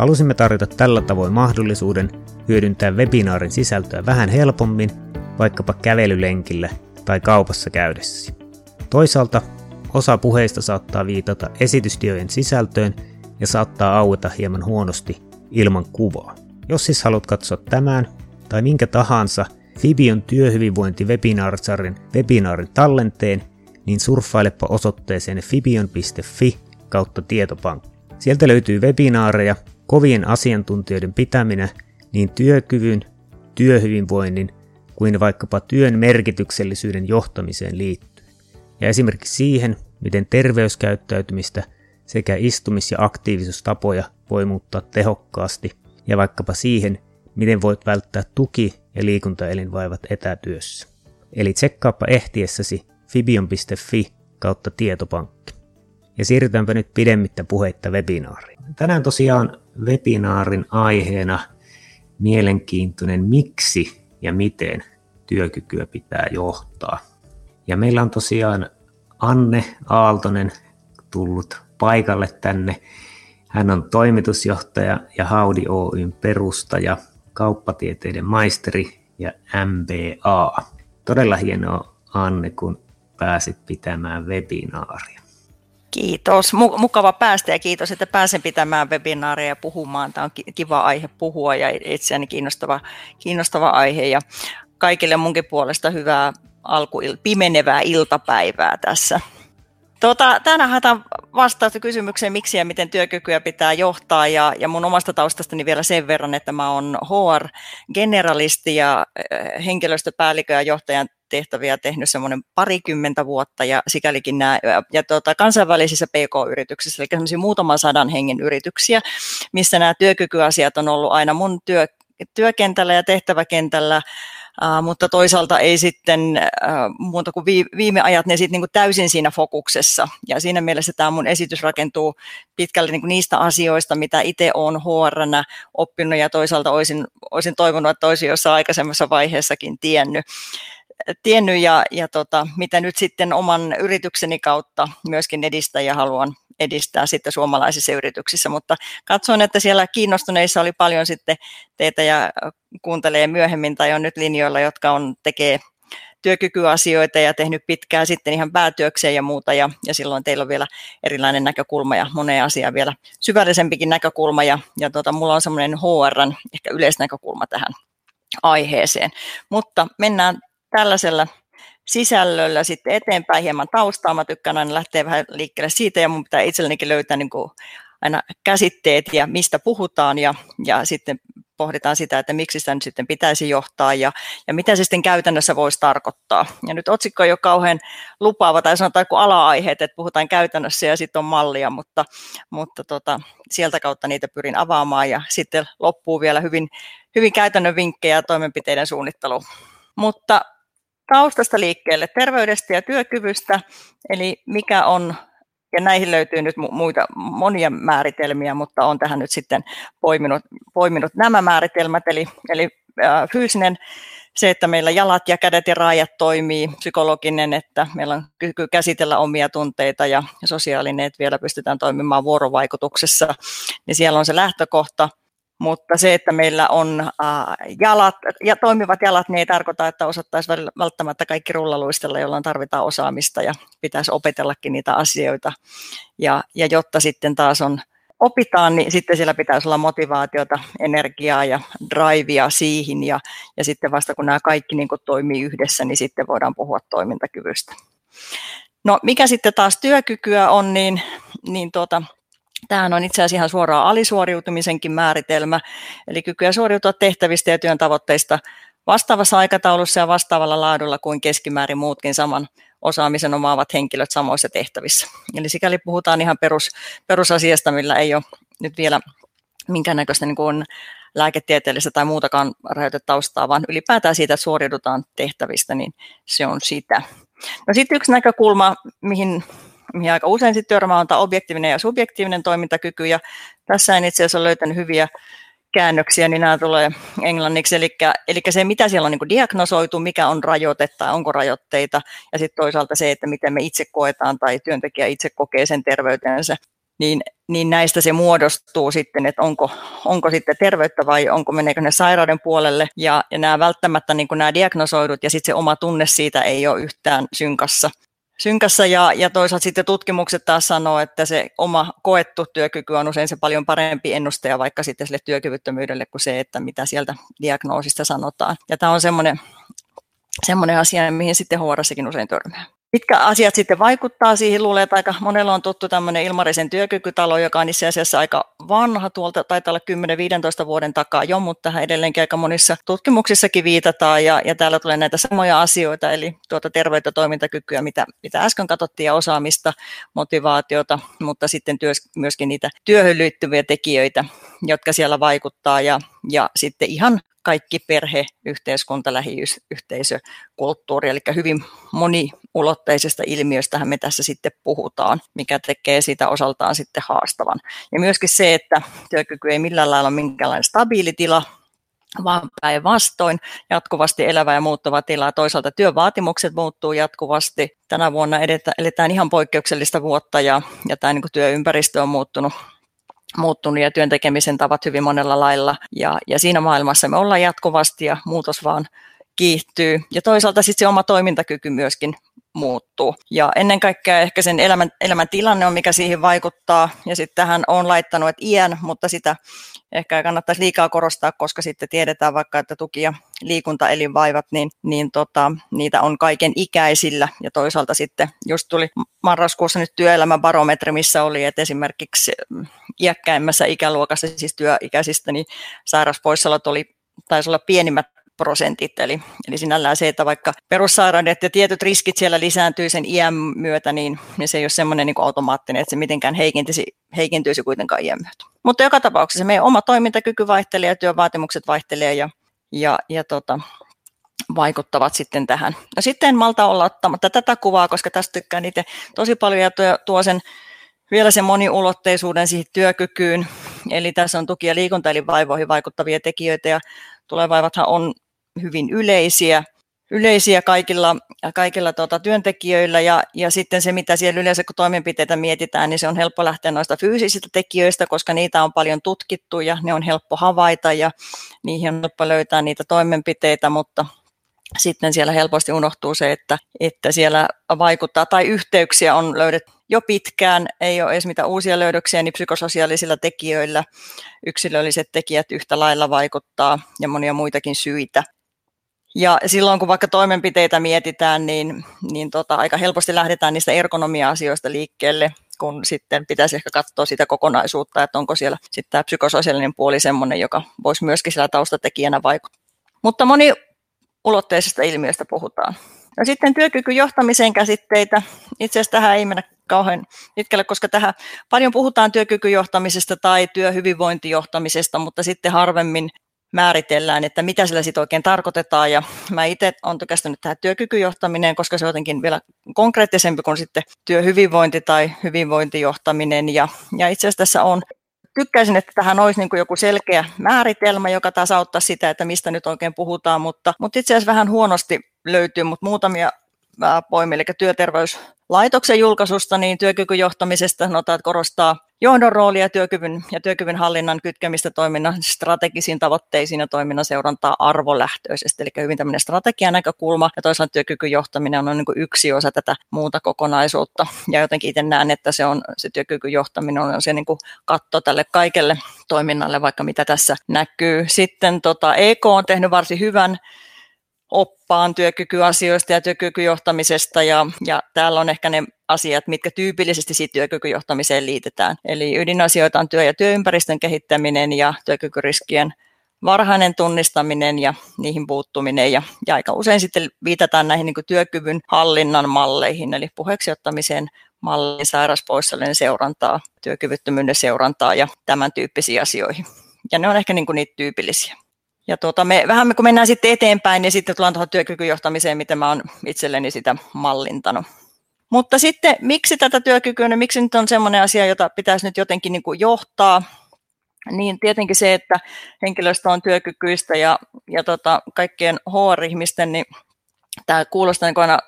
Halusimme tarjota tällä tavoin mahdollisuuden hyödyntää webinaarin sisältöä vähän helpommin, vaikkapa kävelylenkillä tai kaupassa käydessä. Toisaalta osa puheista saattaa viitata esitysdiojen sisältöön ja saattaa aueta hieman huonosti ilman kuvaa. Jos siis haluat katsoa tämän tai minkä tahansa Fibion työhyvinvointi webinaarsarjan webinaarin tallenteen, niin surffailepa osoitteeseen fibion.fi kautta tietopankki. Sieltä löytyy webinaareja, kovien asiantuntijoiden pitäminen niin työkyvyn, työhyvinvoinnin kuin vaikkapa työn merkityksellisyyden johtamiseen liittyy. Ja esimerkiksi siihen, miten terveyskäyttäytymistä sekä istumis- ja aktiivisuustapoja voi muuttaa tehokkaasti ja vaikkapa siihen, miten voit välttää tuki- ja liikuntaelinvaivat etätyössä. Eli tsekkaappa ehtiessäsi fibion.fi kautta tietopankki. Ja siirrytäänpä nyt pidemmittä puheitta webinaariin. Tänään tosiaan webinaarin aiheena mielenkiintoinen miksi ja miten työkykyä pitää johtaa. Ja meillä on tosiaan Anne Aaltonen tullut paikalle tänne. Hän on toimitusjohtaja ja Haudi Oyn perustaja, kauppatieteiden maisteri ja MBA. Todella hienoa Anne, kun pääsit pitämään webinaaria. Kiitos. Mukava päästä ja kiitos, että pääsen pitämään webinaaria ja puhumaan. Tämä on kiva aihe puhua ja itseäni kiinnostava, kiinnostava aihe. Ja kaikille munkin puolesta hyvää alku, pimenevää iltapäivää tässä. Tuota, tänään haetaan vastausta kysymykseen, miksi ja miten työkykyä pitää johtaa. Ja, ja mun omasta taustastani vielä sen verran, että mä oon HR-generalisti ja äh, henkilöstöpäällikö ja johtajan tehtäviä tehnyt semmoinen parikymmentä vuotta ja sikälikin nämä, ja tuota, kansainvälisissä PK-yrityksissä, eli semmoisia muutaman sadan hengen yrityksiä, missä nämä työkykyasiat on ollut aina mun työ, työkentällä ja tehtäväkentällä, Mutta toisaalta ei sitten uh, muuta kuin viime ajat ne sitten niinku täysin siinä fokuksessa. Ja siinä mielessä tämä mun esitys rakentuu pitkälle niinku niistä asioista, mitä itse olen hr oppinut ja toisaalta olisin, olisin toivonut, että olisin jossain aikaisemmassa vaiheessakin tiennyt tiennyt ja, ja tota, mitä nyt sitten oman yritykseni kautta myöskin edistää ja haluan edistää sitten suomalaisissa yrityksissä, mutta katson, että siellä kiinnostuneissa oli paljon sitten teitä ja kuuntelee myöhemmin tai on nyt linjoilla, jotka on tekee työkykyasioita ja tehnyt pitkään sitten ihan päätyökseen ja muuta. Ja, ja silloin teillä on vielä erilainen näkökulma ja moneen asiaan vielä syvällisempikin näkökulma. Ja, ja tota, mulla on semmoinen HRn ehkä yleisnäkökulma tähän aiheeseen. Mutta mennään tällaisella sisällöllä sitten eteenpäin hieman taustaa. Mä tykkään aina lähteä vähän liikkeelle siitä ja mun pitää itsellenikin löytää niin kuin aina käsitteet ja mistä puhutaan ja, ja sitten pohditaan sitä, että miksi sitä nyt sitten pitäisi johtaa ja, ja mitä se sitten käytännössä voisi tarkoittaa. Ja nyt otsikko ei ole kauhean lupaava tai sanotaan kuin ala-aiheet, että puhutaan käytännössä ja sitten on mallia, mutta, mutta tota, sieltä kautta niitä pyrin avaamaan ja sitten loppuu vielä hyvin, hyvin käytännön vinkkejä toimenpiteiden suunnittelu. Mutta taustasta liikkeelle, terveydestä ja työkyvystä, eli mikä on, ja näihin löytyy nyt muita monia määritelmiä, mutta on tähän nyt sitten poiminut, poiminut nämä määritelmät, eli, eli äh, fyysinen se, että meillä jalat ja kädet ja raajat toimii, psykologinen, että meillä on kyky käsitellä omia tunteita ja sosiaalinen, että vielä pystytään toimimaan vuorovaikutuksessa, niin siellä on se lähtökohta mutta se, että meillä on jalat ja toimivat jalat, niin ei tarkoita, että osattaisi välttämättä kaikki rullaluistella, jolloin tarvitaan osaamista ja pitäisi opetellakin niitä asioita. Ja, ja jotta sitten taas on opitaan, niin sitten siellä pitäisi olla motivaatiota, energiaa ja drivea siihen ja, ja sitten vasta kun nämä kaikki niin kuin toimii yhdessä, niin sitten voidaan puhua toimintakyvystä. No mikä sitten taas työkykyä on, niin, niin tuota, Tämähän on itse asiassa ihan suoraan alisuoriutumisenkin määritelmä, eli kykyä suoriutua tehtävistä ja työn tavoitteista vastaavassa aikataulussa ja vastaavalla laadulla kuin keskimäärin muutkin saman osaamisen omaavat henkilöt samoissa tehtävissä. Eli sikäli puhutaan ihan perus, perusasiasta, millä ei ole nyt vielä minkäännäköistä niin kuin lääketieteellistä tai muutakaan rajoitetaustaa, vaan ylipäätään siitä, että suoriudutaan tehtävistä, niin se on sitä. No sitten yksi näkökulma, mihin, mihin aika usein sitten törmää, on tämä objektiivinen ja subjektiivinen toimintakyky, ja tässä en itse asiassa ole löytänyt hyviä käännöksiä, niin nämä tulee englanniksi, eli, eli se, mitä siellä on niin diagnosoitu, mikä on rajoite tai onko rajoitteita, ja sitten toisaalta se, että miten me itse koetaan tai työntekijä itse kokee sen terveytensä, niin, niin näistä se muodostuu sitten, että onko, onko sitten terveyttä vai onko meneekö ne sairauden puolelle, ja, ja nämä välttämättä niin nämä diagnosoidut ja sitten se oma tunne siitä ei ole yhtään synkassa synkässä ja, ja toisaalta sitten tutkimukset taas sanoo, että se oma koettu työkyky on usein se paljon parempi ennustaja vaikka sitten sille työkyvyttömyydelle kuin se, että mitä sieltä diagnoosista sanotaan. Ja tämä on semmoinen, semmoinen asia, mihin sitten HRSkin usein törmää. Mitkä asiat sitten vaikuttaa siihen? Luulen, että aika monella on tuttu tämmöinen Ilmarisen työkykytalo, joka on itse asiassa aika vanha, tuolta taitaa olla 10-15 vuoden takaa jo, mutta tähän edelleenkin aika monissa tutkimuksissakin viitataan ja, ja täällä tulee näitä samoja asioita, eli tuota terveyttä, toimintakykyä, mitä, mitä äsken katsottiin, ja osaamista, motivaatiota, mutta sitten työs, myöskin niitä työhön liittyviä tekijöitä, jotka siellä vaikuttaa ja, ja sitten ihan kaikki perhe, yhteiskunta, lähiyhteisö, kulttuuri, eli hyvin moniulotteisesta ilmiöstä me tässä sitten puhutaan, mikä tekee sitä osaltaan sitten haastavan. Ja myöskin se, että työkyky ei millään lailla ole minkäänlainen stabiilitila, vaan päinvastoin jatkuvasti elävä ja muuttuva tila. Toisaalta työvaatimukset muuttuu jatkuvasti. Tänä vuonna eletään ihan poikkeuksellista vuotta ja, ja tämä niin työympäristö on muuttunut muuttunut ja työn tekemisen tavat hyvin monella lailla. Ja, ja siinä maailmassa me ollaan jatkuvasti ja muutos vaan kiihtyy. Ja toisaalta sitten se oma toimintakyky myöskin muuttuu. Ja ennen kaikkea ehkä sen elämän, elämän tilanne on, mikä siihen vaikuttaa. Ja sitten tähän on laittanut, että iän, mutta sitä ehkä kannattaisi liikaa korostaa, koska sitten tiedetään vaikka, että tuki- ja liikuntaelinvaivat, niin, niin tota, niitä on kaiken ikäisillä. Ja toisaalta sitten just tuli marraskuussa nyt työelämäbarometri, missä oli, että esimerkiksi mm, iäkkäimmässä ikäluokassa, siis työikäisistä, niin sairauspoissaolot oli taisi olla pienimmät prosentit. Eli, eli sinällään se, että vaikka perussairaudet ja tietyt riskit siellä lisääntyy sen iän myötä, niin, niin se ei ole semmoinen niin automaattinen, että se mitenkään heikentyisi, heikentyisi kuitenkaan iän myötä. Mutta joka tapauksessa meidän oma toimintakyky vaihtelee ja työvaatimukset vaihtelee ja, ja, ja tota, vaikuttavat sitten tähän. No sitten en malta olla ottamatta tätä kuvaa, koska tästä tykkään itse tosi paljon ja tuo, tuo sen vielä sen moniulotteisuuden siihen työkykyyn. Eli tässä on tuki- ja liikunta, eli vaivoihin vaikuttavia tekijöitä, ja tulevaivathan on hyvin yleisiä, yleisiä kaikilla, kaikilla tuota, työntekijöillä. Ja, ja sitten se, mitä siellä yleensä kun toimenpiteitä mietitään, niin se on helppo lähteä noista fyysisistä tekijöistä, koska niitä on paljon tutkittu ja ne on helppo havaita ja niihin on helppo löytää niitä toimenpiteitä, mutta sitten siellä helposti unohtuu se, että, että siellä vaikuttaa tai yhteyksiä on löydetty jo pitkään, ei ole edes mitään uusia löydöksiä, niin psykososiaalisilla tekijöillä yksilölliset tekijät yhtä lailla vaikuttaa ja monia muitakin syitä. Ja silloin kun vaikka toimenpiteitä mietitään, niin, niin tota, aika helposti lähdetään niistä ergonomia-asioista liikkeelle, kun sitten pitäisi ehkä katsoa sitä kokonaisuutta, että onko siellä sitten tämä psykososiaalinen puoli sellainen, joka voisi myöskin siellä taustatekijänä vaikuttaa. Mutta moni ulotteisesta ilmiöstä puhutaan. No sitten työkykyjohtamisen käsitteitä. Itse asiassa tähän ei mennä kauhean pitkälle, koska tähän paljon puhutaan työkykyjohtamisesta tai työhyvinvointijohtamisesta, mutta sitten harvemmin määritellään, että mitä sillä sitten oikein tarkoitetaan. Ja mä itse olen tykästynyt tähän työkykyjohtaminen, koska se on jotenkin vielä konkreettisempi kuin sitten työhyvinvointi tai hyvinvointijohtaminen. Ja, ja itse asiassa tässä on tykkäisin, että tähän olisi niin kuin joku selkeä määritelmä, joka taas auttaa sitä, että mistä nyt oikein puhutaan, mutta, mutta itse asiassa vähän huonosti löytyy, mutta muutamia poimi, eli työterveyslaitoksen julkaisusta, niin työkykyjohtamisesta sanotaan, että korostaa johdon roolia työkyvyn ja työkyvyn hallinnan kytkemistä toiminnan strategisiin tavoitteisiin ja toiminnan seurantaa arvolähtöisesti, eli hyvin tämmöinen strategian näkökulma ja toisaalta työkykyjohtaminen on niin yksi osa tätä muuta kokonaisuutta ja jotenkin itse näen, että se on se työkykyjohtaminen on se niin kuin katto tälle kaikelle toiminnalle, vaikka mitä tässä näkyy. Sitten tota, EK on tehnyt varsin hyvän oppaan työkykyasioista ja työkykyjohtamisesta ja, ja täällä on ehkä ne asiat, mitkä tyypillisesti siitä työkykyjohtamiseen liitetään. Eli ydinasioita on työ- ja työympäristön kehittäminen ja työkykyriskien varhainen tunnistaminen ja niihin puuttuminen. Ja, ja aika usein sitten viitataan näihin niin työkyvyn hallinnan malleihin, eli puheeksi ottamiseen, mallin sairauspoissaolojen seurantaa, työkyvyttömyyden seurantaa ja tämän tyyppisiin asioihin. Ja ne on ehkä niin kuin niitä tyypillisiä. Ja tuota, me, vähän kun mennään sitten eteenpäin, niin sitten tullaan tuohon työkykyjohtamiseen, miten mä oon itselleni sitä mallintanut. Mutta sitten miksi tätä työkykyä, niin miksi nyt on sellainen asia, jota pitäisi nyt jotenkin niin kuin johtaa, niin tietenkin se, että henkilöstö on työkykyistä ja, ja tota, kaikkien HR-ihmisten, niin tämä kuulostaa niin aina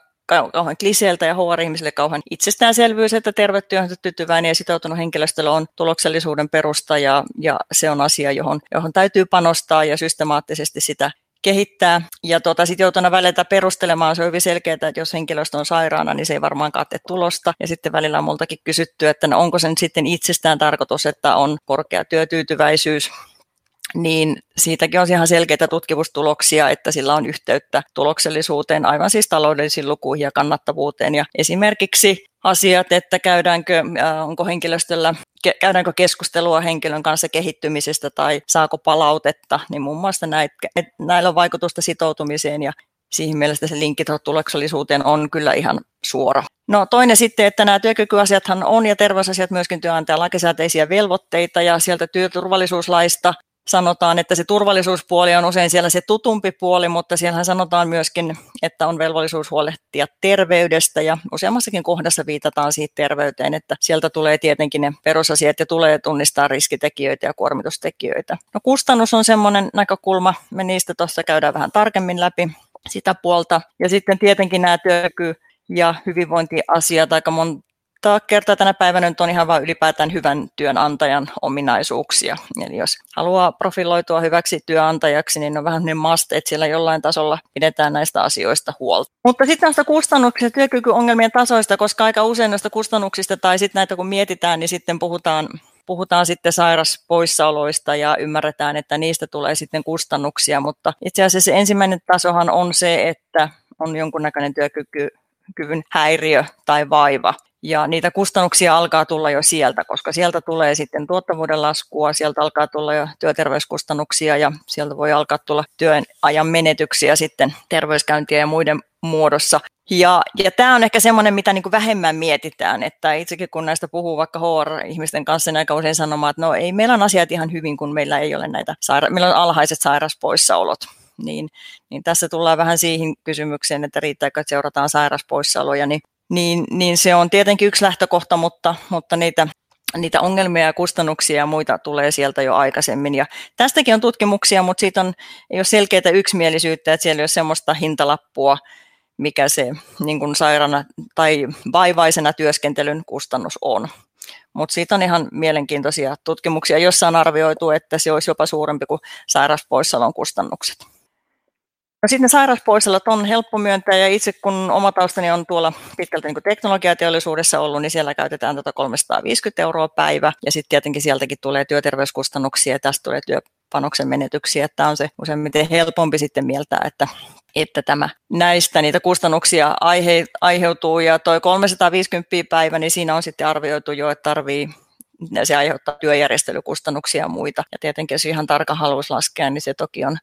kauhean kliseeltä ja HR-ihmisille kauhean itsestäänselvyys, että terve tyytyväinen ja sitoutunut henkilöstöllä on tuloksellisuuden perusta ja, ja se on asia, johon, johon täytyy panostaa ja systemaattisesti sitä kehittää. Ja tuota, sitten joutuna välillä perustelemaan, se on hyvin selkeää, että jos henkilöstö on sairaana, niin se ei varmaan kate tulosta. Ja sitten välillä on multakin kysytty, että no onko sen sitten itsestään tarkoitus, että on korkea työtyytyväisyys niin siitäkin on ihan selkeitä tutkimustuloksia, että sillä on yhteyttä tuloksellisuuteen, aivan siis taloudellisiin lukuihin ja kannattavuuteen. Ja esimerkiksi asiat, että käydäänkö, äh, onko henkilöstöllä, käydäänkö keskustelua henkilön kanssa kehittymisestä tai saako palautetta, niin muun muassa näitä, näillä on vaikutusta sitoutumiseen ja siihen mielessä se linkki tuloksellisuuteen on kyllä ihan suora. No toinen sitten, että nämä työkykyasiathan on ja terveysasiat myöskin työnantajan lakisääteisiä velvoitteita ja sieltä työturvallisuuslaista sanotaan, että se turvallisuuspuoli on usein siellä se tutumpi puoli, mutta siellä sanotaan myöskin, että on velvollisuus huolehtia terveydestä ja useammassakin kohdassa viitataan siitä terveyteen, että sieltä tulee tietenkin ne perusasiat ja tulee tunnistaa riskitekijöitä ja kuormitustekijöitä. No kustannus on semmoinen näkökulma, me niistä tuossa käydään vähän tarkemmin läpi sitä puolta. Ja sitten tietenkin nämä työky- ja hyvinvointiasiat aika monta kertaa tänä päivänä nyt on ihan vain ylipäätään hyvän työnantajan ominaisuuksia. Eli jos haluaa profiloitua hyväksi työnantajaksi, niin on vähän niin must, että siellä jollain tasolla pidetään näistä asioista huolta. Mutta sitten näistä kustannuksista, työkykyongelmien tasoista, koska aika usein näistä kustannuksista tai sitten näitä kun mietitään, niin sitten puhutaan puhutaan sitten sairaspoissaoloista ja ymmärretään, että niistä tulee sitten kustannuksia, mutta itse asiassa se ensimmäinen tasohan on se, että on jonkunnäköinen työkyvyn häiriö tai vaiva. Ja niitä kustannuksia alkaa tulla jo sieltä, koska sieltä tulee sitten tuottavuuden laskua, sieltä alkaa tulla jo työterveyskustannuksia ja sieltä voi alkaa tulla työn ajan menetyksiä sitten terveyskäyntiä ja muiden muodossa. Ja, ja tämä on ehkä semmoinen, mitä niin kuin vähemmän mietitään, että itsekin kun näistä puhuu vaikka HR-ihmisten kanssa, niin aika usein sanomaan, että no ei, meillä on asiat ihan hyvin, kun meillä ei ole näitä, saira- meillä on alhaiset sairaspoissaolot. Niin, niin tässä tullaan vähän siihen kysymykseen, että riittääkö, että seurataan sairaspoissaoloja, niin niin, niin se on tietenkin yksi lähtökohta, mutta, mutta niitä, niitä ongelmia ja kustannuksia ja muita tulee sieltä jo aikaisemmin. Ja tästäkin on tutkimuksia, mutta siitä on, ei ole selkeää yksimielisyyttä, että siellä ei ole semmoista hintalappua, mikä se niin kuin sairaana tai vaivaisena työskentelyn kustannus on. Mutta siitä on ihan mielenkiintoisia tutkimuksia, joissa on arvioitu, että se olisi jopa suurempi kuin sairauspoissaolon kustannukset. No sitten ne on helppo myöntää ja itse kun oma taustani on tuolla pitkälti niin teknologiateollisuudessa ollut, niin siellä käytetään tuota 350 euroa päivä. Ja sitten tietenkin sieltäkin tulee työterveyskustannuksia ja tästä tulee työpanoksen menetyksiä, että on se useimmiten helpompi sitten mieltää, että että tämä näistä niitä kustannuksia aihe, aiheutuu. Ja toi 350 päivä, niin siinä on sitten arvioitu jo, että tarvii se aiheuttaa työjärjestelykustannuksia ja muita. Ja tietenkin jos ihan tarkka haluaisi laskea, niin se toki on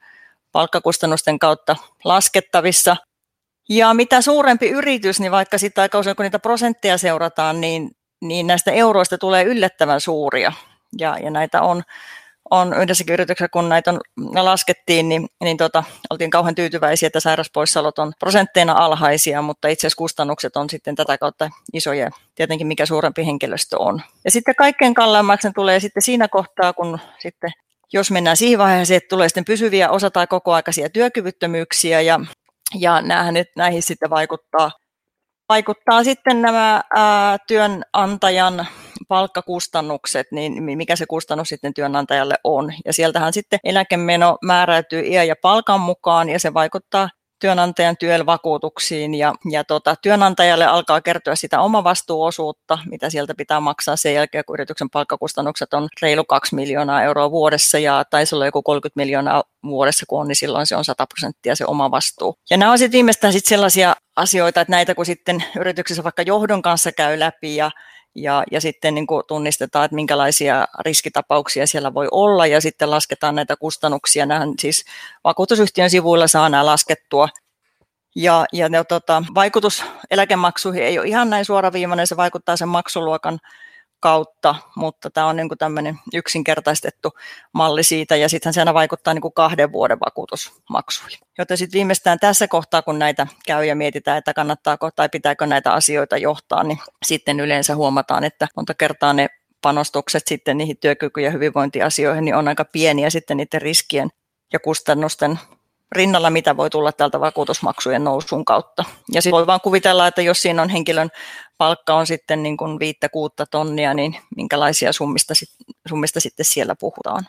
palkkakustannusten kautta laskettavissa. Ja mitä suurempi yritys, niin vaikka sitten aika usein kun niitä prosentteja seurataan, niin, niin näistä euroista tulee yllättävän suuria. Ja, ja näitä on, on yhdessäkin yrityksessä, kun näitä on, laskettiin, niin, niin tota, oltiin kauhean tyytyväisiä, että sairauspoissaolot on prosentteina alhaisia, mutta itse asiassa kustannukset on sitten tätä kautta isoja, tietenkin mikä suurempi henkilöstö on. Ja sitten kaikkein kalleimmaksi tulee sitten siinä kohtaa, kun sitten jos mennään siihen vaiheeseen, että tulee sitten pysyviä osa- tai kokoaikaisia työkyvyttömyyksiä ja, ja näähän, näihin sitten vaikuttaa, vaikuttaa sitten nämä ää, työnantajan palkkakustannukset, niin mikä se kustannus sitten työnantajalle on. Ja sieltähän sitten eläkemeno määräytyy iän ja palkan mukaan ja se vaikuttaa työnantajan työvakuutuksiin ja, ja tota, työnantajalle alkaa kertyä sitä omavastuuosuutta, mitä sieltä pitää maksaa sen jälkeen, kun yrityksen palkkakustannukset on reilu 2 miljoonaa euroa vuodessa ja taisi olla joku 30 miljoonaa vuodessa, kun on, niin silloin se on 100 prosenttia se oma vastuu. Ja nämä on sitten viimeistään sit sellaisia asioita, että näitä kun sitten yrityksessä vaikka johdon kanssa käy läpi ja ja, ja sitten niin kuin tunnistetaan, että minkälaisia riskitapauksia siellä voi olla ja sitten lasketaan näitä kustannuksia. Nähän siis vakuutusyhtiön sivuilla saa nämä laskettua. Ja, ja ne, tota, vaikutus eläkemaksuihin ei ole ihan näin suoraviivainen, se vaikuttaa sen maksuluokan kautta, mutta tämä on niin tämmöinen yksinkertaistettu malli siitä, ja sitten se aina vaikuttaa niin kahden vuoden vakuutusmaksuihin. Joten sitten viimeistään tässä kohtaa, kun näitä käy ja mietitään, että kannattaako tai pitääkö näitä asioita johtaa, niin sitten yleensä huomataan, että monta kertaa ne panostukset sitten niihin työkyky- ja hyvinvointiasioihin niin on aika pieniä sitten niiden riskien ja kustannusten rinnalla, mitä voi tulla tältä vakuutusmaksujen nousun kautta. Ja sitten voi vaan kuvitella, että jos siinä on henkilön palkka on sitten niin kuin viittä kuutta tonnia, niin minkälaisia summista, summista sitten siellä puhutaan.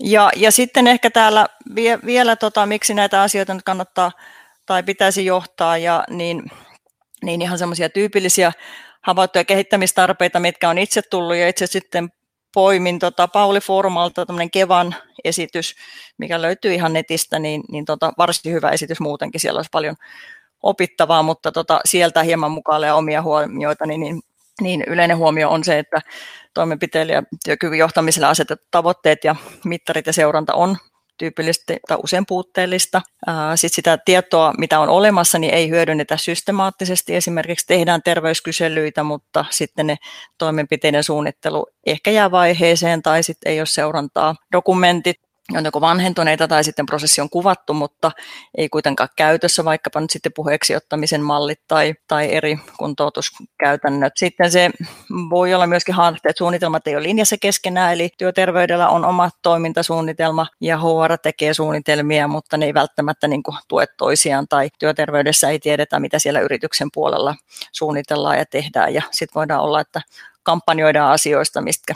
Ja, ja sitten ehkä täällä vie, vielä, tota, miksi näitä asioita nyt kannattaa tai pitäisi johtaa, ja niin, niin ihan semmoisia tyypillisiä havaittuja kehittämistarpeita, mitkä on itse tullut ja itse sitten poimin tota Pauli Formalta tämmöinen Kevan esitys, mikä löytyy ihan netistä, niin, niin tota, varsin hyvä esitys muutenkin, siellä olisi paljon opittavaa, mutta tota, sieltä hieman mukaan ja omia huomioita, niin, niin, niin yleinen huomio on se, että toimenpiteille ja työkyvyn johtamiselle asetetut tavoitteet ja mittarit ja seuranta on tyypillisesti tai usein puutteellista. Sitten sitä tietoa, mitä on olemassa, niin ei hyödynnetä systemaattisesti. Esimerkiksi tehdään terveyskyselyitä, mutta sitten ne toimenpiteiden suunnittelu ehkä jää vaiheeseen tai sitten ei ole seurantaa. Dokumentit joko vanhentuneita tai sitten prosessi on kuvattu, mutta ei kuitenkaan käytössä, vaikkapa nyt sitten puheeksi ottamisen mallit tai, tai eri kuntoutuskäytännöt. Sitten se voi olla myöskin haaste, että suunnitelmat ei ole linjassa keskenään, eli työterveydellä on oma toimintasuunnitelma ja HR tekee suunnitelmia, mutta ne ei välttämättä niin kuin tue toisiaan tai työterveydessä ei tiedetä, mitä siellä yrityksen puolella suunnitellaan ja tehdään ja sitten voidaan olla, että kampanjoidaan asioista, mistä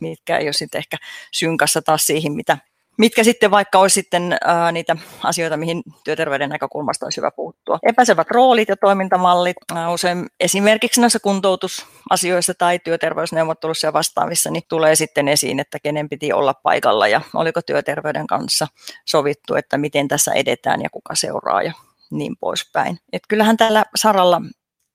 mitkä ei ole sitten ehkä synkassa taas siihen, mitä mitkä sitten vaikka olisi sitten ää, niitä asioita, mihin työterveyden näkökulmasta olisi hyvä puuttua. Epäsevät roolit ja toimintamallit, ää, usein esimerkiksi näissä kuntoutusasioissa tai työterveysneuvottelussa ja vastaavissa, niin tulee sitten esiin, että kenen piti olla paikalla ja oliko työterveyden kanssa sovittu, että miten tässä edetään ja kuka seuraa ja niin poispäin. Et kyllähän tällä saralla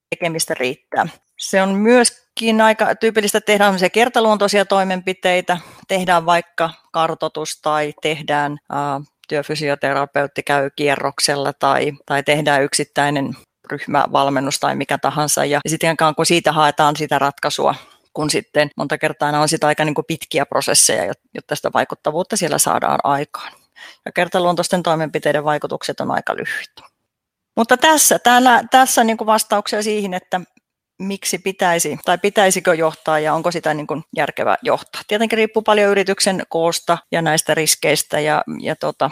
tekemistä riittää. Se on myöskin aika tyypillistä, tehdään kertaluontoisia toimenpiteitä, tehdään vaikka kartotus tai tehdään uh, työfysioterapeutti käy kierroksella tai, tai tehdään yksittäinen ryhmävalmennus tai mikä tahansa. Ja sitten kun siitä haetaan sitä ratkaisua, kun sitten monta kertaa nämä on sitä aika niin kuin pitkiä prosesseja, jotta sitä vaikuttavuutta siellä saadaan aikaan. Ja kertaluontoisten toimenpiteiden vaikutukset on aika lyhyitä. Mutta tässä, täällä, tässä niin kuin vastauksia siihen, että miksi pitäisi tai pitäisikö johtaa ja onko sitä niin kuin järkevää johtaa. Tietenkin riippuu paljon yrityksen koosta ja näistä riskeistä ja, ja tota,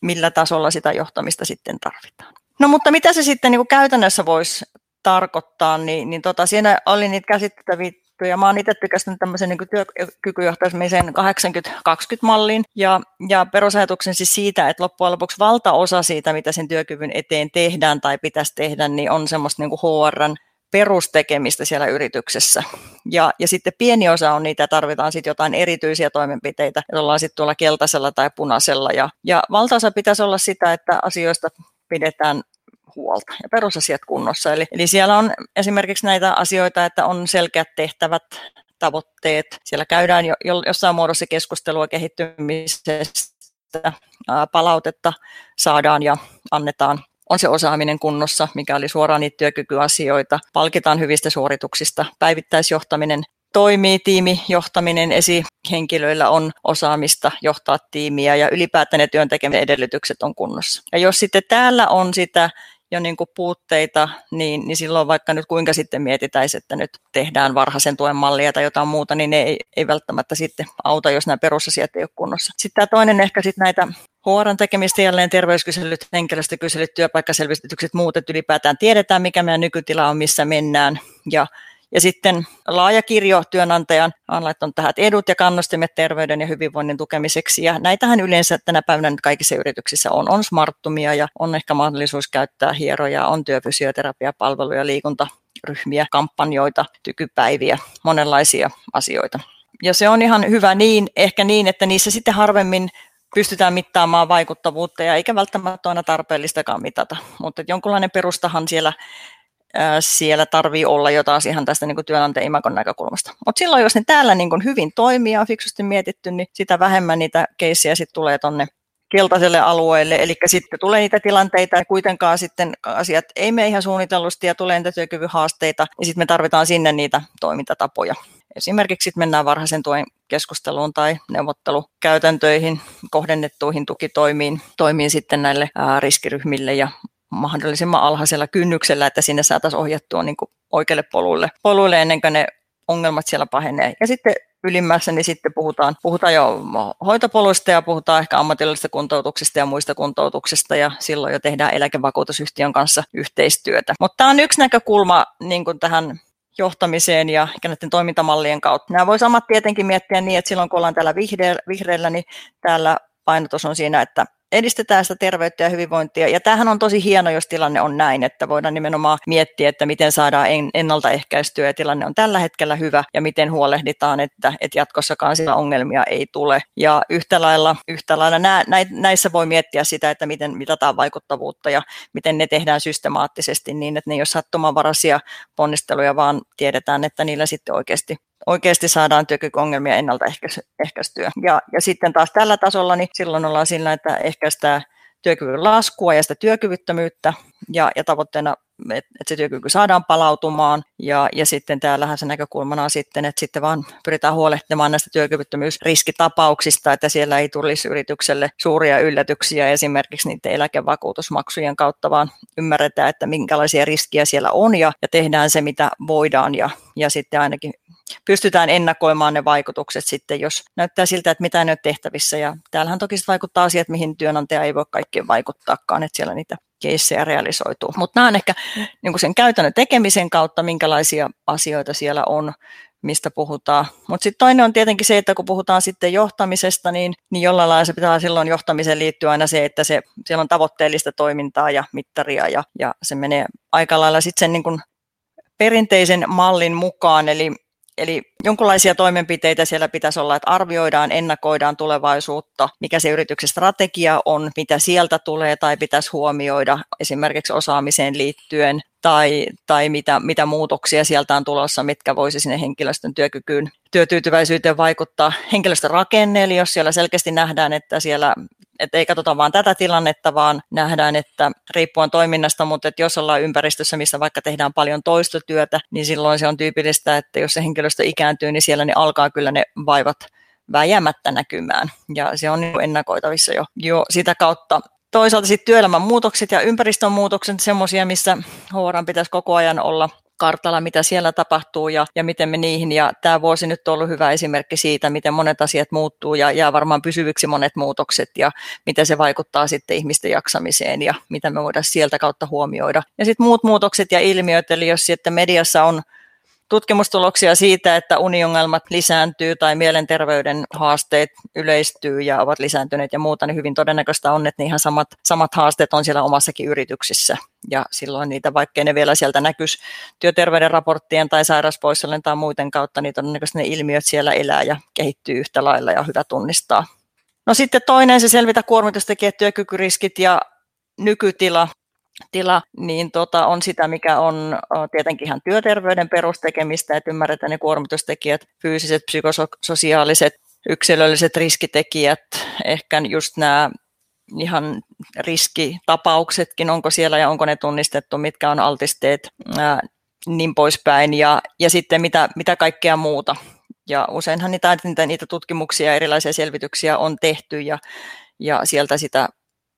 millä tasolla sitä johtamista sitten tarvitaan. No mutta mitä se sitten niin kuin käytännössä voisi tarkoittaa, niin, niin tota, siinä oli niitä käsitteitä ja mä oon itse tykästynyt tämmöisen niin työkykyjohtamisen 80-20-mallin ja, ja perusajatuksen siis siitä, että loppujen lopuksi valtaosa siitä, mitä sen työkyvyn eteen tehdään tai pitäisi tehdä, niin on semmoista niin HRn perustekemistä siellä yrityksessä. Ja, ja sitten pieni osa on niitä, tarvitaan sitten jotain erityisiä toimenpiteitä, että ollaan sitten tuolla keltaisella tai punaisella. Ja, ja valtaosa pitäisi olla sitä, että asioista pidetään huolta ja perusasiat kunnossa. Eli, eli siellä on esimerkiksi näitä asioita, että on selkeät tehtävät, tavoitteet. Siellä käydään jo, jossain muodossa keskustelua kehittymisestä, palautetta saadaan ja annetaan on se osaaminen kunnossa, mikä oli suoraan niitä työkykyasioita, palkitaan hyvistä suorituksista, päivittäisjohtaminen toimii, tiimijohtaminen, esihenkilöillä on osaamista johtaa tiimiä ja ylipäätään ne työn tekemisen edellytykset on kunnossa. Ja jos sitten täällä on sitä jo niin kuin puutteita, niin, niin silloin vaikka nyt kuinka sitten mietitäisiin, että nyt tehdään varhaisen tuen mallia tai jotain muuta, niin ne ei, ei välttämättä sitten auta, jos nämä perusasiat ei ole kunnossa. Sitten tämä toinen ehkä sitten näitä HRn tekemistä jälleen terveyskyselyt, henkilöstökyselyt, työpaikkaselvitykset, muut, että ylipäätään tiedetään, mikä meidän nykytila on, missä mennään. Ja, ja sitten laaja kirjo työnantajan on laittanut tähän edut ja kannustimet terveyden ja hyvinvoinnin tukemiseksi. Ja näitähän yleensä tänä päivänä nyt kaikissa yrityksissä on. On smarttumia ja on ehkä mahdollisuus käyttää hieroja, on työfysioterapiapalveluja, liikuntaryhmiä, kampanjoita, tykypäiviä, monenlaisia asioita. Ja se on ihan hyvä niin, ehkä niin, että niissä sitten harvemmin pystytään mittaamaan vaikuttavuutta ja eikä välttämättä aina tarpeellistakaan mitata, mutta jonkunlainen perustahan siellä, siellä tarvii olla jo taas ihan tästä niin työnantajan imakon näkökulmasta. Mutta silloin, jos ne täällä niin hyvin toimii ja on fiksusti mietitty, niin sitä vähemmän niitä keissejä sitten tulee tuonne keltaiselle alueelle, eli sitten tulee niitä tilanteita ja kuitenkaan sitten asiat ei mene ihan suunnitellusti ja tulee niitä työkyvyn haasteita, ja sitten me tarvitaan sinne niitä toimintatapoja. Esimerkiksi sitten mennään varhaisen tuen keskusteluun tai neuvottelukäytäntöihin, kohdennettuihin tukitoimiin toimiin sitten näille riskiryhmille ja mahdollisimman alhaisella kynnyksellä, että sinne saataisiin ohjattua niin oikealle polulle, polulle ennen kuin ne ongelmat siellä pahenee. Ja sitten ylimmässä, niin sitten puhutaan, puhutaan jo hoitopoluista ja puhutaan ehkä ammatillisesta kuntoutuksesta ja muista kuntoutuksista ja silloin jo tehdään eläkevakuutusyhtiön kanssa yhteistyötä. Mutta tämä on yksi näkökulma niin kuin tähän johtamiseen ja näiden toimintamallien kautta. Nämä voi samat tietenkin miettiä niin, että silloin kun ollaan täällä vihreällä, niin täällä painotus on siinä, että edistetään sitä terveyttä ja hyvinvointia. Ja tämähän on tosi hieno, jos tilanne on näin, että voidaan nimenomaan miettiä, että miten saadaan ennaltaehkäistyä ja tilanne on tällä hetkellä hyvä ja miten huolehditaan, että, että jatkossakaan sillä ongelmia ei tule. Ja yhtä lailla, yhtä lailla nä, näissä voi miettiä sitä, että miten mitataan vaikuttavuutta ja miten ne tehdään systemaattisesti niin, että ne ei ole sattumanvaraisia ponnisteluja, vaan tiedetään, että niillä sitten oikeasti oikeasti saadaan työkykyongelmia ennaltaehkäistyä. Ja, ja sitten taas tällä tasolla, niin silloin ollaan sillä, että ehkäistään työkyvyn laskua ja sitä työkyvyttömyyttä, ja, ja tavoitteena, että, että se työkyky saadaan palautumaan, ja, ja sitten täällähän se näkökulmana on sitten, että sitten vaan pyritään huolehtimaan näistä työkyvyttömyysriskitapauksista, että siellä ei tulisi yritykselle suuria yllätyksiä esimerkiksi niiden eläkevakuutusmaksujen kautta, vaan ymmärretään, että minkälaisia riskiä siellä on, ja, ja tehdään se, mitä voidaan, ja, ja sitten ainakin pystytään ennakoimaan ne vaikutukset sitten, jos näyttää siltä, että mitä ei ole tehtävissä. Ja täällähän toki vaikuttaa asiat, mihin työnantaja ei voi kaikkien vaikuttaakaan, että siellä niitä keissejä realisoituu. Mutta nämä on ehkä niin sen käytännön tekemisen kautta, minkälaisia asioita siellä on, mistä puhutaan. Mutta sitten toinen on tietenkin se, että kun puhutaan sitten johtamisesta, niin, niin jollain lailla se pitää silloin johtamiseen liittyä aina se, että se, siellä on tavoitteellista toimintaa ja mittaria ja, ja se menee aika lailla sitten sen niin kuin perinteisen mallin mukaan, eli Eli jonkinlaisia toimenpiteitä siellä pitäisi olla, että arvioidaan, ennakoidaan tulevaisuutta, mikä se yrityksen strategia on, mitä sieltä tulee tai pitäisi huomioida esimerkiksi osaamiseen liittyen tai, tai mitä, mitä muutoksia sieltä on tulossa, mitkä voisi sinne henkilöstön työkykyyn, työtyytyväisyyteen vaikuttaa. Henkilöstön rakenne, eli jos siellä selkeästi nähdään, että siellä että ei katsota vain tätä tilannetta, vaan nähdään, että riippuen toiminnasta, mutta että jos ollaan ympäristössä, missä vaikka tehdään paljon toistotyötä, niin silloin se on tyypillistä, että jos se henkilöstö ikääntyy, niin siellä ne alkaa kyllä ne vaivat väjämättä näkymään. Ja se on niin ennakoitavissa jo, jo sitä kautta. Toisaalta sitten työelämän muutokset ja ympäristön muutokset, semmoisia, missä HR pitäisi koko ajan olla kartalla, mitä siellä tapahtuu ja, ja miten me niihin. Ja tämä vuosi nyt on ollut hyvä esimerkki siitä, miten monet asiat muuttuu ja jää varmaan pysyviksi monet muutokset ja miten se vaikuttaa sitten ihmisten jaksamiseen ja mitä me voidaan sieltä kautta huomioida. Ja sitten muut muutokset ja ilmiöt, eli jos sitten mediassa on tutkimustuloksia siitä, että uniongelmat lisääntyy tai mielenterveyden haasteet yleistyy ja ovat lisääntyneet ja muuta, niin hyvin todennäköistä on, että ihan samat, samat haasteet on siellä omassakin yrityksissä. Ja silloin niitä, vaikkei ne vielä sieltä näkyisi työterveyden raporttien tai sairauspoissaolon tai muuten kautta, niin todennäköisesti ne ilmiöt siellä elää ja kehittyy yhtä lailla ja hyvä tunnistaa. No sitten toinen, se selvitä kuormitustekijät, työkykyriskit ja nykytila tila, niin tota, on sitä, mikä on tietenkin ihan työterveyden perustekemistä, että ymmärretään ne kuormitustekijät, fyysiset, psykososiaaliset, yksilölliset riskitekijät, ehkä just nämä ihan riskitapauksetkin, onko siellä ja onko ne tunnistettu, mitkä on altisteet, ää, niin poispäin, ja, ja sitten mitä, mitä kaikkea muuta. Ja useinhan niitä, niitä, tutkimuksia ja erilaisia selvityksiä on tehty, ja, ja sieltä sitä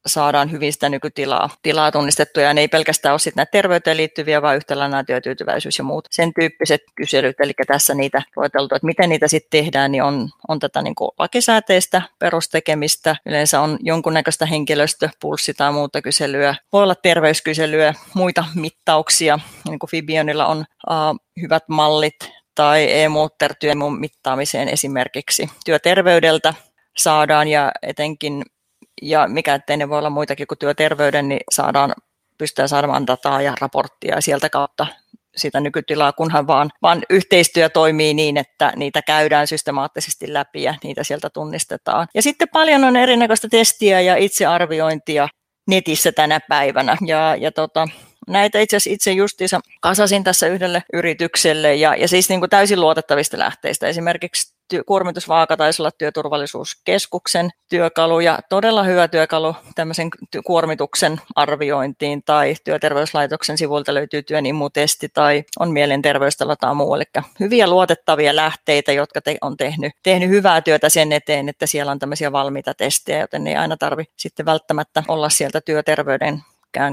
saadaan hyvin sitä nykytilaa tilaa tunnistettua, ja ne ei pelkästään ole sitten näitä terveyteen liittyviä, vaan yhtä lailla työtyytyväisyys ja muut sen tyyppiset kyselyt, eli tässä niitä lueteltu, että miten niitä sitten tehdään, niin on, on tätä niin kuin lakisääteistä perustekemistä, yleensä on jonkunnäköistä henkilöstöpulssi tai muuta kyselyä, voi olla terveyskyselyä, muita mittauksia, niin kuin Fibionilla on uh, hyvät mallit, tai e-muutter mittaamiseen esimerkiksi. Työterveydeltä saadaan ja etenkin ja mikä ettei ne voi olla muitakin kuin työterveyden, niin saadaan, pystytään saamaan dataa ja raporttia sieltä kautta sitä nykytilaa, kunhan vaan, vaan yhteistyö toimii niin, että niitä käydään systemaattisesti läpi ja niitä sieltä tunnistetaan. Ja sitten paljon on erinäköistä testiä ja itsearviointia netissä tänä päivänä. Ja, ja tota, näitä itse asiassa itse justiinsa kasasin tässä yhdelle yritykselle ja, ja siis niin kuin täysin luotettavista lähteistä. Esimerkiksi työ, kuormitusvaaka taisi olla työturvallisuuskeskuksen työkalu ja todella hyvä työkalu tämmöisen kuormituksen arviointiin tai työterveyslaitoksen sivuilta löytyy työnimmutesti tai on mielenterveystalo tai muu. Eli hyviä luotettavia lähteitä, jotka te, on tehnyt, tehnyt hyvää työtä sen eteen, että siellä on tämmöisiä valmiita testejä, joten ei aina tarvi sitten välttämättä olla sieltä työterveyden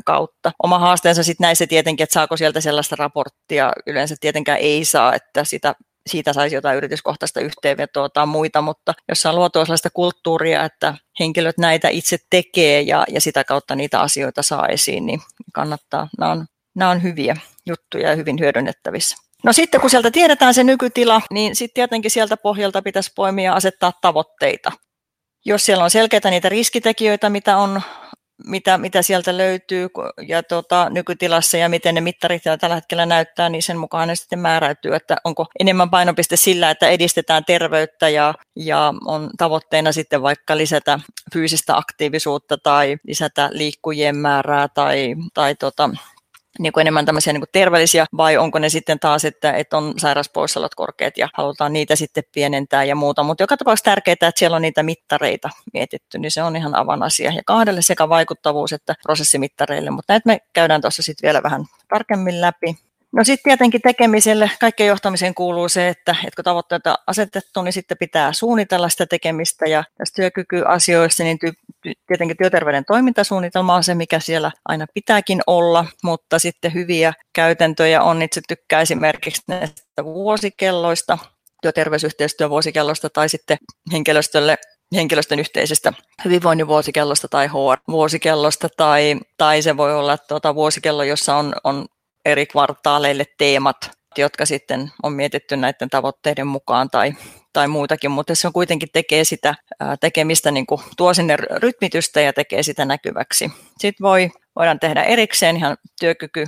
kautta. Oma haasteensa sitten näissä tietenkin, että saako sieltä sellaista raporttia, yleensä tietenkään ei saa, että sitä siitä saisi jotain yrityskohtaista yhteenvetoa tai muita, mutta jos on luotua sellaista kulttuuria, että henkilöt näitä itse tekee ja, ja sitä kautta niitä asioita saa esiin, niin kannattaa. Nämä on, nämä on hyviä juttuja ja hyvin hyödynnettävissä. No sitten kun sieltä tiedetään se nykytila, niin sitten tietenkin sieltä pohjalta pitäisi poimia ja asettaa tavoitteita. Jos siellä on selkeitä niitä riskitekijöitä, mitä on mitä, mitä sieltä löytyy ja tota, nykytilassa ja miten ne mittarit tällä hetkellä näyttää, niin sen mukaan ne sitten määräytyy, että onko enemmän painopiste sillä, että edistetään terveyttä ja, ja on tavoitteena sitten vaikka lisätä fyysistä aktiivisuutta tai lisätä liikkujien määrää tai, tai tota, niin kuin enemmän tämmöisiä niin kuin terveellisiä, vai onko ne sitten taas, että, että on sairauspoissaolot korkeat ja halutaan niitä sitten pienentää ja muuta. Mutta joka tapauksessa tärkeää, että siellä on niitä mittareita mietitty, niin se on ihan avanasia. Ja kahdelle sekä vaikuttavuus että prosessimittareille, mutta näitä me käydään tuossa sitten vielä vähän tarkemmin läpi. No sitten tietenkin tekemiselle, kaikkeen johtamiseen kuuluu se, että, että kun tavoitteet on asetettu, niin sitten pitää suunnitella sitä tekemistä ja tässä työkykyasioissa, niin tietenkin työterveyden toimintasuunnitelma on se, mikä siellä aina pitääkin olla, mutta sitten hyviä käytäntöjä on itse tykkää esimerkiksi näistä vuosikelloista, työterveysyhteistyön vuosikellosta tai sitten henkilöstölle henkilöstön yhteisestä hyvinvoinnin vuosikellosta tai HR-vuosikellosta, tai, tai se voi olla tuota vuosikello, jossa on, on eri kvartaaleille teemat, jotka sitten on mietitty näiden tavoitteiden mukaan tai, tai muutakin, mutta se on kuitenkin tekee sitä tekemistä, niin kuin tuo sinne rytmitystä ja tekee sitä näkyväksi. Sitten voi, voidaan tehdä erikseen ihan työkyky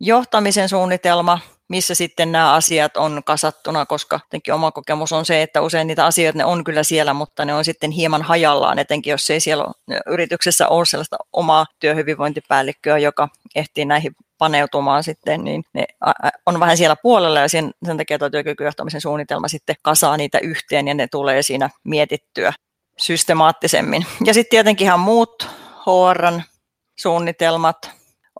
johtamisen suunnitelma, missä sitten nämä asiat on kasattuna, koska jotenkin oma kokemus on se, että usein niitä asioita ne on kyllä siellä, mutta ne on sitten hieman hajallaan, etenkin jos ei siellä yrityksessä ole sellaista omaa työhyvinvointipäällikköä, joka ehtii näihin paneutumaan sitten, niin ne on vähän siellä puolella ja sen, sen takia tuo työkykyjohtamisen suunnitelma sitten kasaa niitä yhteen ja ne tulee siinä mietittyä systemaattisemmin. Ja sitten tietenkin ihan muut HRn suunnitelmat,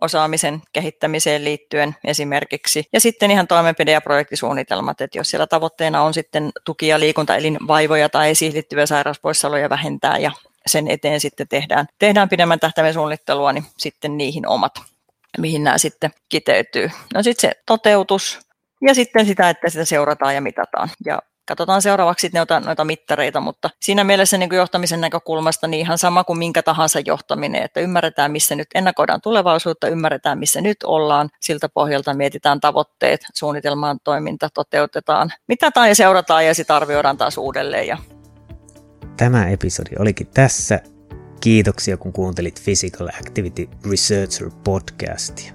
osaamisen kehittämiseen liittyen esimerkiksi. Ja sitten ihan toimenpide- ja projektisuunnitelmat, että jos siellä tavoitteena on sitten tuki- ja liikuntaelinvaivoja tai esiin liittyviä sairauspoissaoloja vähentää ja sen eteen sitten tehdään, tehdään pidemmän tähtäimen suunnittelua, niin sitten niihin omat mihin nämä sitten kiteytyy. No sitten se toteutus ja sitten sitä, että sitä seurataan ja mitataan. Ja katsotaan seuraavaksi noita, noita mittareita, mutta siinä mielessä niin kuin johtamisen näkökulmasta niin ihan sama kuin minkä tahansa johtaminen, että ymmärretään, missä nyt ennakoidaan tulevaisuutta, ymmärretään, missä nyt ollaan, siltä pohjalta mietitään tavoitteet, suunnitelmaan toiminta toteutetaan, mitataan ja seurataan ja sitten arvioidaan taas uudelleen. Ja... Tämä episodi olikin tässä. Kiitoksia kun kuuntelit Physical Activity Researcher podcastia.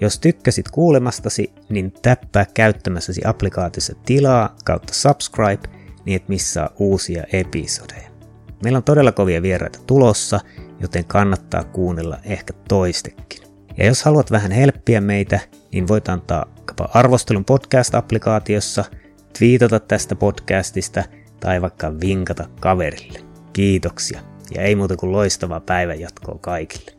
Jos tykkäsit kuulemastasi, niin täppää käyttämässäsi applikaatiossa tilaa kautta subscribe, niin et missaa uusia episodeja. Meillä on todella kovia vieraita tulossa, joten kannattaa kuunnella ehkä toistekin. Ja jos haluat vähän helppiä meitä, niin voit antaa arvostelun podcast-applikaatiossa, twiitata tästä podcastista tai vaikka vinkata kaverille. Kiitoksia ja ei muuta kuin loistavaa päivänjatkoa kaikille.